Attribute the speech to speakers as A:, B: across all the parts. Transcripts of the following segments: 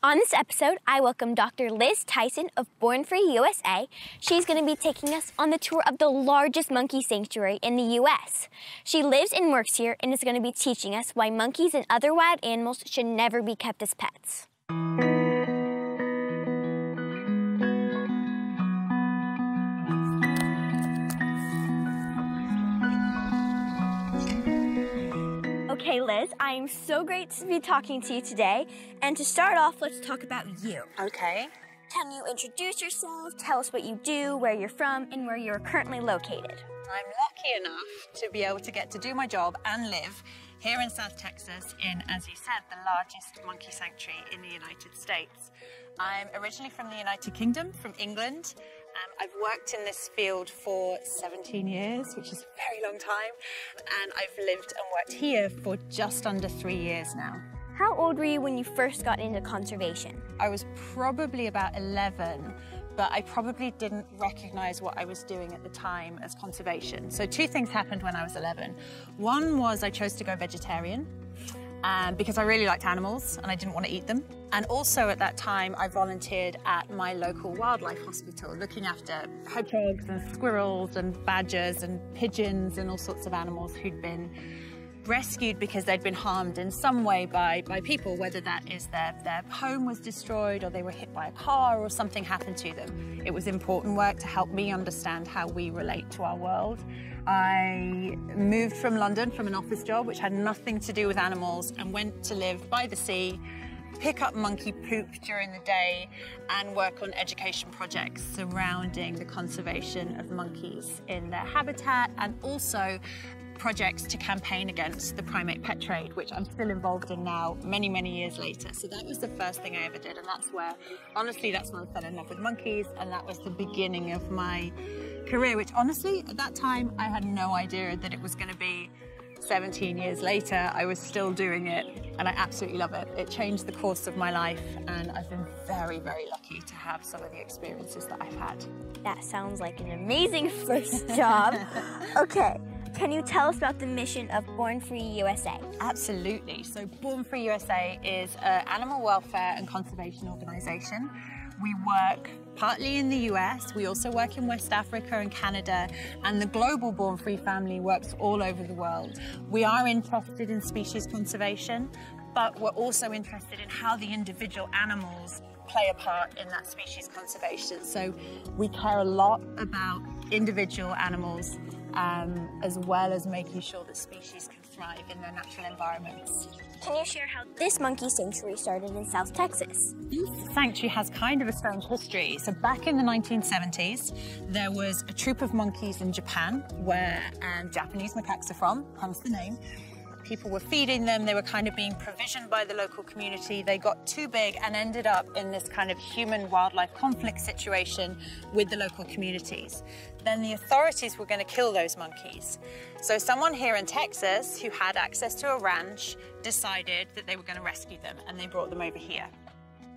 A: On this episode, I welcome Dr. Liz Tyson of Born Free USA. She's going to be taking us on the tour of the largest monkey sanctuary in the US. She lives and works here and is going to be teaching us why monkeys and other wild animals should never be kept as pets. Okay, Liz, I am so great to be talking to you today. And to start off, let's talk about you.
B: Okay.
A: Can you introduce yourself, tell us what you do, where you're from, and where you're currently located?
B: I'm lucky enough to be able to get to do my job and live here in South Texas in, as you said, the largest monkey sanctuary in the United States. I'm originally from the United Kingdom, from England. Um, I've worked in this field for 17 years, which is a very long time, and I've lived and worked here for just under three years now.
A: How old were you when you first got into conservation?
B: I was probably about 11, but I probably didn't recognize what I was doing at the time as conservation. So, two things happened when I was 11. One was I chose to go vegetarian um, because I really liked animals and I didn't want to eat them. And also at that time, I volunteered at my local wildlife hospital looking after hedgehogs and squirrels and badgers and pigeons and all sorts of animals who'd been rescued because they'd been harmed in some way by, by people, whether that is their, their home was destroyed or they were hit by a car or something happened to them. It was important work to help me understand how we relate to our world. I moved from London from an office job, which had nothing to do with animals, and went to live by the sea, pick up monkey poop during the day, and work on education projects surrounding the conservation of monkeys in their habitat and also projects to campaign against the primate pet trade, which I'm still involved in now, many, many years later. So that was the first thing I ever did, and that's where, honestly, that's when I fell in love with monkeys, and that was the beginning of my career, which honestly, at that time, I had no idea that it was going to be 17 years later, I was still doing it and I absolutely love it. It changed the course of my life and I've been very, very lucky to have some of the experiences that I've had.
A: That sounds like an amazing first job. okay, can you tell us about the mission of Born Free USA?
B: Absolutely. So, Born Free USA is an animal welfare and conservation organization. We work partly in the US, we also work in West Africa and Canada, and the global Born Free family works all over the world. We are interested in species conservation, but we're also interested in how the individual animals play a part in that species conservation. So we care a lot about individual animals um, as well as making sure that species can thrive in their natural environments.
A: Can you share how this monkey sanctuary started in South Texas?
B: This sanctuary has kind of a strange history. So back in the 1970s, there was a troop of monkeys in Japan where um, Japanese macaques are from, hence the name. People were feeding them, they were kind of being provisioned by the local community. They got too big and ended up in this kind of human wildlife conflict situation with the local communities. Then the authorities were going to kill those monkeys. So someone here in Texas who had access to a ranch decided that they were going to rescue them and they brought them over here.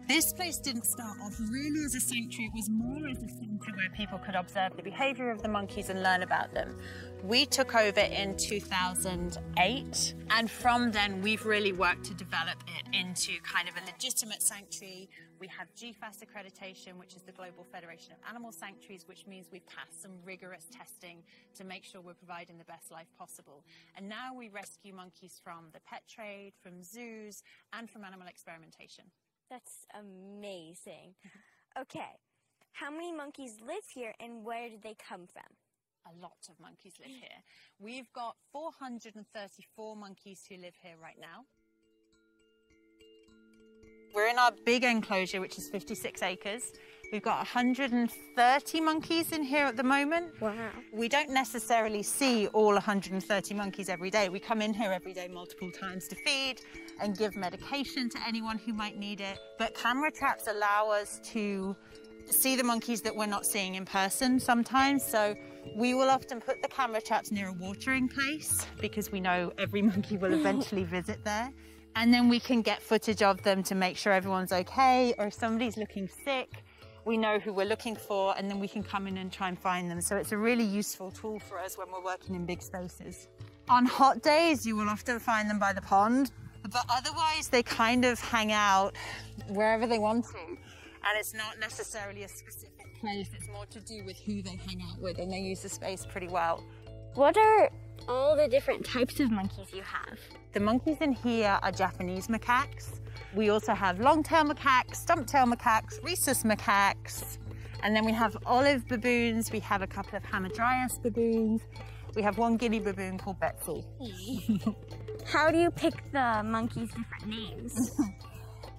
B: This place didn't start off really as a sanctuary, it was more as a centre where people could observe the behaviour of the monkeys and learn about them. We took over in 2008, and from then we've really worked to develop it into kind of a legitimate sanctuary. We have GFAS accreditation, which is the Global Federation of Animal Sanctuaries, which means we've passed some rigorous testing to make sure we're providing the best life possible. And now we rescue monkeys from the pet trade, from zoos, and from animal experimentation.
A: That's amazing. Okay, how many monkeys live here and where did they come from?
B: A lot of monkeys live here. We've got 434 monkeys who live here right now. We're in our big enclosure, which is 56 acres. We've got 130 monkeys in here at the moment.
A: Wow.
B: We don't necessarily see all 130 monkeys every day. We come in here every day multiple times to feed and give medication to anyone who might need it. But camera traps allow us to see the monkeys that we're not seeing in person sometimes. So we will often put the camera traps near a watering place because we know every monkey will eventually visit there. And then we can get footage of them to make sure everyone's okay or if somebody's looking sick. We know who we're looking for, and then we can come in and try and find them. So it's a really useful tool for us when we're working in big spaces. On hot days, you will often find them by the pond, but otherwise they kind of hang out wherever they want to. And it's not necessarily a specific place, it's more to do with who they hang out with, and they use the space pretty well.
A: What are all the different types of monkeys you have?
B: The monkeys in here are Japanese macaques. We also have long-tail macaques, stump-tail macaques, rhesus macaques, and then we have olive baboons. We have a couple of hamadryas baboons. We have one guinea baboon called Betsy.
A: How do you pick the monkeys' different names?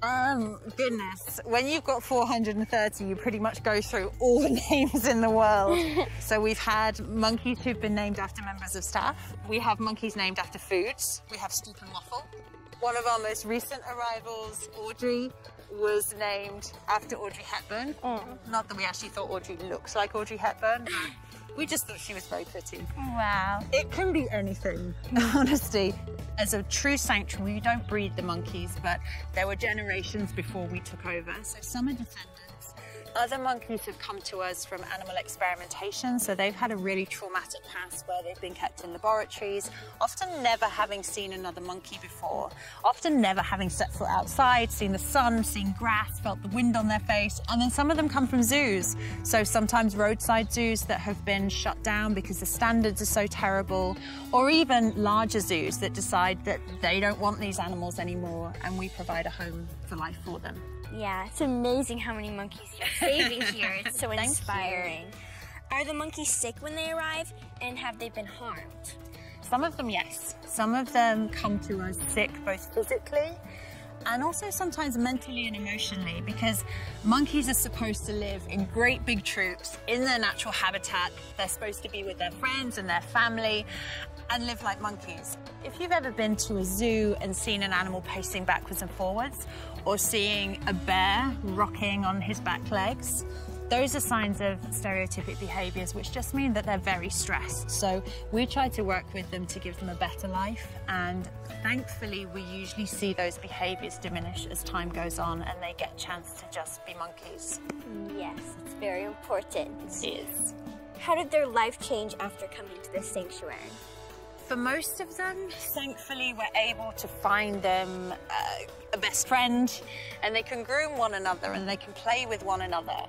B: Um, goodness, when you've got 430, you pretty much go through all the names in the world. so we've had monkeys who've been named after members of staff. We have monkeys named after foods. We have Stoop and Waffle. One of our most recent arrivals, Audrey, was named after Audrey Hepburn.
A: Oh.
B: Not that we actually thought Audrey looks like Audrey Hepburn. We just thought she was very pretty.
A: Wow.
B: It can be anything, honestly. As a true sanctuary, we don't breed the monkeys, but there were generations before we took over. So some are defenders. Other monkeys have come to us from animal experimentation, so they've had a really traumatic past where they've been kept in laboratories, often never having seen another monkey before, often never having set foot outside, seen the sun, seen grass, felt the wind on their face, and then some of them come from zoos. So sometimes roadside zoos that have been shut down because the standards are so terrible, or even larger zoos that decide that they don't want these animals anymore, and we provide a home for life for them.
A: Yeah, it's amazing how many monkeys you're saving here. It's so inspiring. Are the monkeys sick when they arrive and have they been harmed?
B: Some of them, yes. Some of them come to us sick both physically and also sometimes mentally and emotionally because monkeys are supposed to live in great big troops in their natural habitat. They're supposed to be with their friends and their family and live like monkeys. If you've ever been to a zoo and seen an animal pacing backwards and forwards or seeing a bear rocking on his back legs, those are signs of stereotypic behaviours, which just mean that they're very stressed. So we try to work with them to give them a better life. And thankfully, we usually see those behaviours diminish as time goes on and they get a chance to just be monkeys.
A: Yes, it's very important.
B: It is.
A: How did their life change after coming to this sanctuary?
B: For most of them, thankfully, we're able to find them uh, a best friend and they can groom one another and they can play with one another.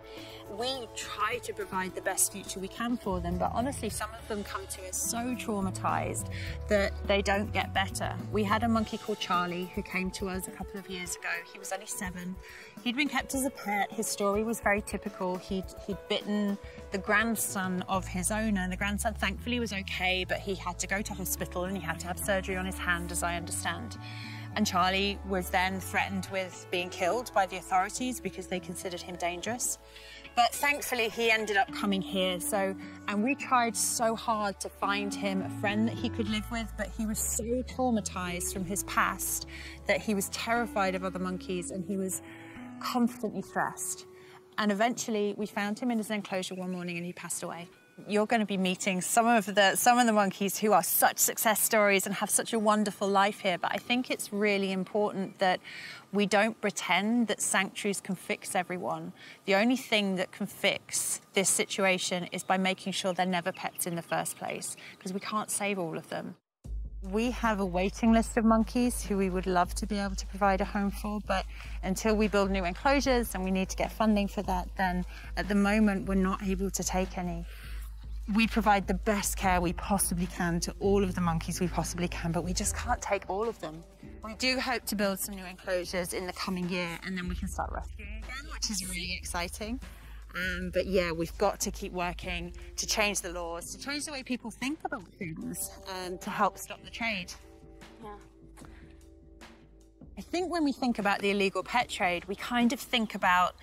B: We try to provide the best future we can for them, but honestly, some of them come to us so traumatized that they don't get better. We had a monkey called Charlie who came to us a couple of years ago. He was only seven. He'd been kept as a pet. His story was very typical. He'd, he'd bitten the grandson of his owner. And the grandson, thankfully, was okay, but he had to go to hospital and he had to have surgery on his hand, as I understand. And Charlie was then threatened with being killed by the authorities because they considered him dangerous. But thankfully, he ended up coming here. So, and we tried so hard to find him a friend that he could live with, but he was so traumatized from his past that he was terrified of other monkeys and he was constantly stressed. And eventually, we found him in his enclosure one morning and he passed away you're going to be meeting some of the some of the monkeys who are such success stories and have such a wonderful life here. But i think it's really important that we don't pretend that sanctuaries can fix everyone. The only thing that can fix this situation is by making sure they're never pets in the first place because we can't save all of them. We have a waiting list of monkeys who we would love to be able to provide a home for, but until we build new enclosures and we need to get funding for that, then at the moment we're not able to take any we provide the best care we possibly can to all of the monkeys we possibly can, but we just can't take all of them. We do hope to build some new enclosures in the coming year and then we can start rescuing again, which is really exciting. Um, but yeah, we've got to keep working to change the laws, to change the way people think about things, and to help stop the trade.
A: Yeah.
B: I think when we think about the illegal pet trade, we kind of think about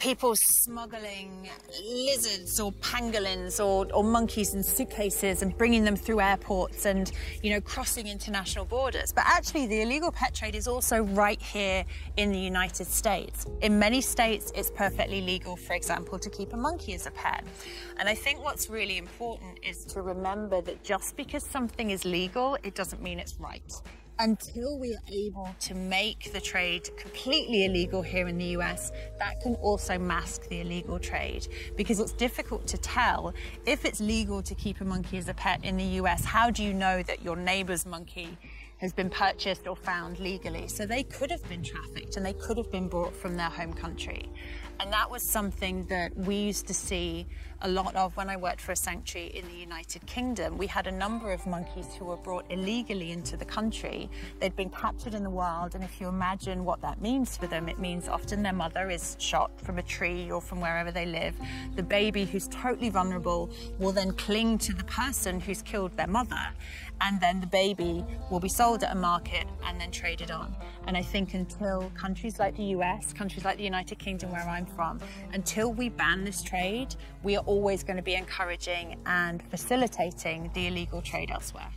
B: people smuggling lizards or pangolins or, or, monkeys in suitcases and bringing them through airports and, you know, crossing international borders. But actually, the illegal pet trade is also right here in the United States. In many states, it's perfectly legal, for example, to keep a monkey as a pet. And I think what's really important is to remember that just because something is legal, it doesn't mean it's right. Until we are able to make the trade completely illegal here in the US, that can also mask the illegal trade because it's difficult to tell if it's legal to keep a monkey as a pet in the US. How do you know that your neighbor's monkey has been purchased or found legally? So they could have been trafficked and they could have been brought from their home country. And that was something that we used to see a lot of when I worked for a sanctuary in the United Kingdom. We had a number of monkeys who were brought illegally into the country. They'd been captured in the wild, and if you imagine what that means for them, it means often their mother is shot from a tree or from wherever they live. The baby, who's totally vulnerable, will then cling to the person who's killed their mother and then the baby will be sold at a market and then traded on. And I think until countries like the US, countries like the United Kingdom, where I'm from, until we ban this trade, we are always going to be encouraging and facilitating the illegal trade elsewhere.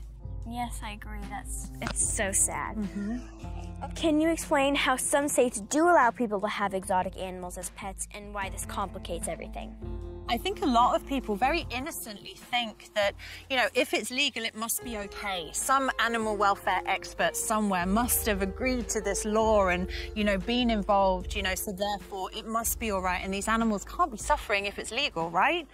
A: Yes, I agree. That's it's so sad. Mm-hmm. Can you explain how some states do allow people to have exotic animals as pets and why this complicates everything?
B: I think a lot of people very innocently think that, you know, if it's legal, it must be okay. Some animal welfare expert somewhere must have agreed to this law and, you know, been involved, you know, so therefore it must be all right. And these animals can't be suffering if it's legal, right?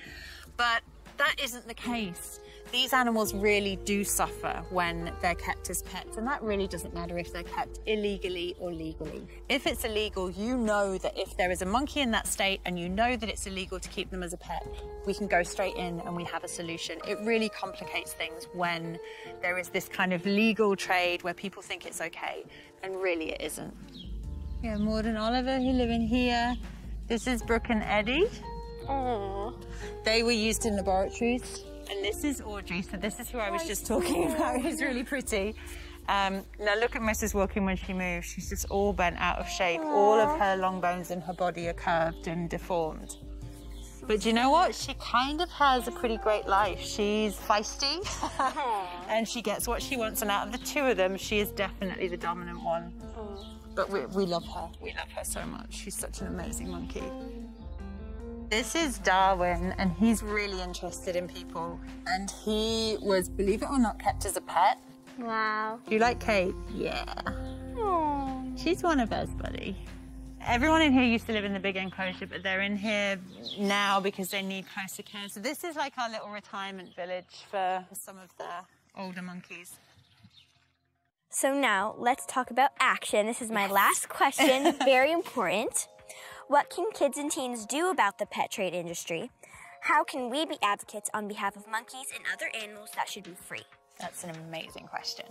B: But that isn't the case these animals really do suffer when they're kept as pets, and that really doesn't matter if they're kept illegally or legally. If it's illegal, you know that if there is a monkey in that state and you know that it's illegal to keep them as a pet, we can go straight in and we have a solution. It really complicates things when there is this kind of legal trade where people think it's okay, and really it isn't. Yeah, Maud and Oliver who live in here. This is Brooke and Eddie. Aww. They were used in laboratories and this is Audrey. So this is who I was just talking about. Who's really pretty. Um, now look at Mrs. Wilkin when she moves. She's just all bent out of shape. All of her long bones in her body are curved and deformed. But you know what? She kind of has a pretty great life. She's feisty and she gets what she wants. And out of the two of them, she is definitely the dominant one. But we, we love her. We love her so much. She's such an amazing monkey. This is Darwin, and he's really interested in people. And he was, believe it or not, kept as a pet.
A: Wow.
B: Do you like Kate? Yeah. Aww. She's one of us, buddy. Everyone in here used to live in the big enclosure, but they're in here now because they need closer care. So this is like our little retirement village for some of the older monkeys.
A: So now let's talk about action. This is my yes. last question, very important. What can kids and teens do about the pet trade industry? How can we be advocates on behalf of monkeys and other animals that should be free?
B: That's an amazing question.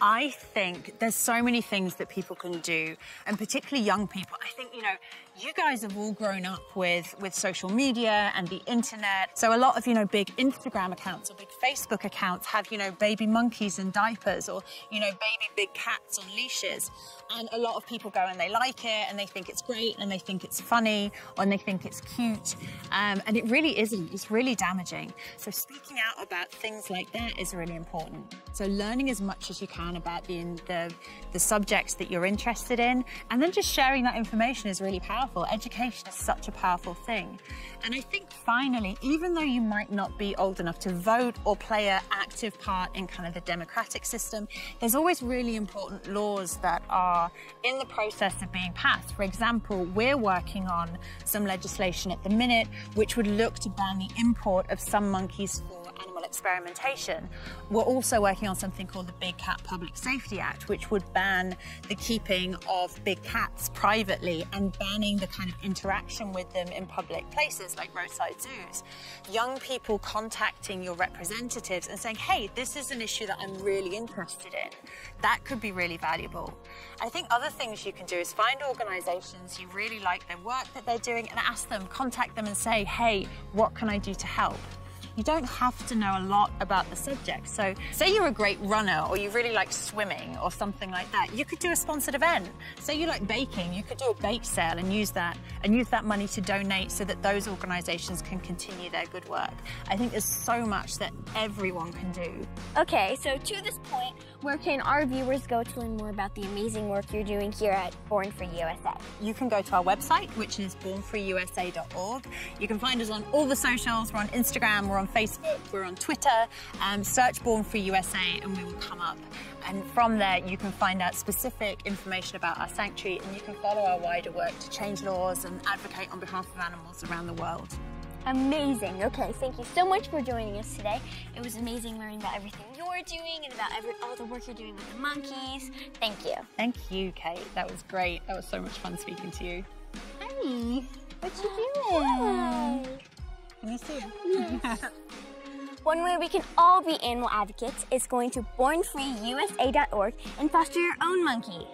B: I think there's so many things that people can do, and particularly young people. I think, you know, you guys have all grown up with, with social media and the internet. So a lot of, you know, big Instagram accounts or big Facebook accounts have, you know, baby monkeys in diapers or, you know, baby big cats on leashes. And a lot of people go and they like it and they think it's great and they think it's funny and they think it's cute. Um, and it really isn't. It's really damaging. So speaking out about things like that is really important. So learning as much as you can about the, the, the subjects that you're interested in and then just sharing that information is really powerful. Education is such a powerful thing. And I think finally, even though you might not be old enough to vote or play an active part in kind of the democratic system, there's always really important laws that are in the process of being passed. For example, we're working on some legislation at the minute which would look to ban the import of some monkeys for experimentation. We're also working on something called the Big Cat Public Safety Act, which would ban the keeping of big cats privately and banning the kind of interaction with them in public places like roadside zoos. Young people contacting your representatives and saying, hey, this is an issue that I'm really interested in. That could be really valuable. I think other things you can do is find organizations you really like their work that they're doing and ask them, contact them and say, hey, what can I do to help? You don't have to know a lot about the subject. So say you're a great runner or you really like swimming or something like that, you could do a sponsored event. Say you like baking, you could do a bake sale and use that and use that money to donate so that those organizations can continue their good work. I think there's so much that everyone can do.
A: Okay, so to this point, where can our viewers go to learn more about the amazing work you're doing here at Born Free USA?
B: You can go to our website, which is bornfreeusa.org. You can find us on all the socials. We're on Instagram, we're on Facebook, we're on Twitter. Um, search Born Free USA and we will come up. And from there, you can find out specific information about our sanctuary and you can follow our wider work to change laws and advocate on behalf of animals around the world.
A: Amazing. Okay, thank you so much for joining us today. It was amazing learning about everything you're doing and about every, all the work you're doing with the monkeys. Thank you.
B: Thank you, Kate. That was great. That was so much fun speaking to you.
A: Hi. What you doing?
B: Can you see?
A: Yes. One way we can all be animal advocates is going to bornfreeusa.org and foster your own monkey.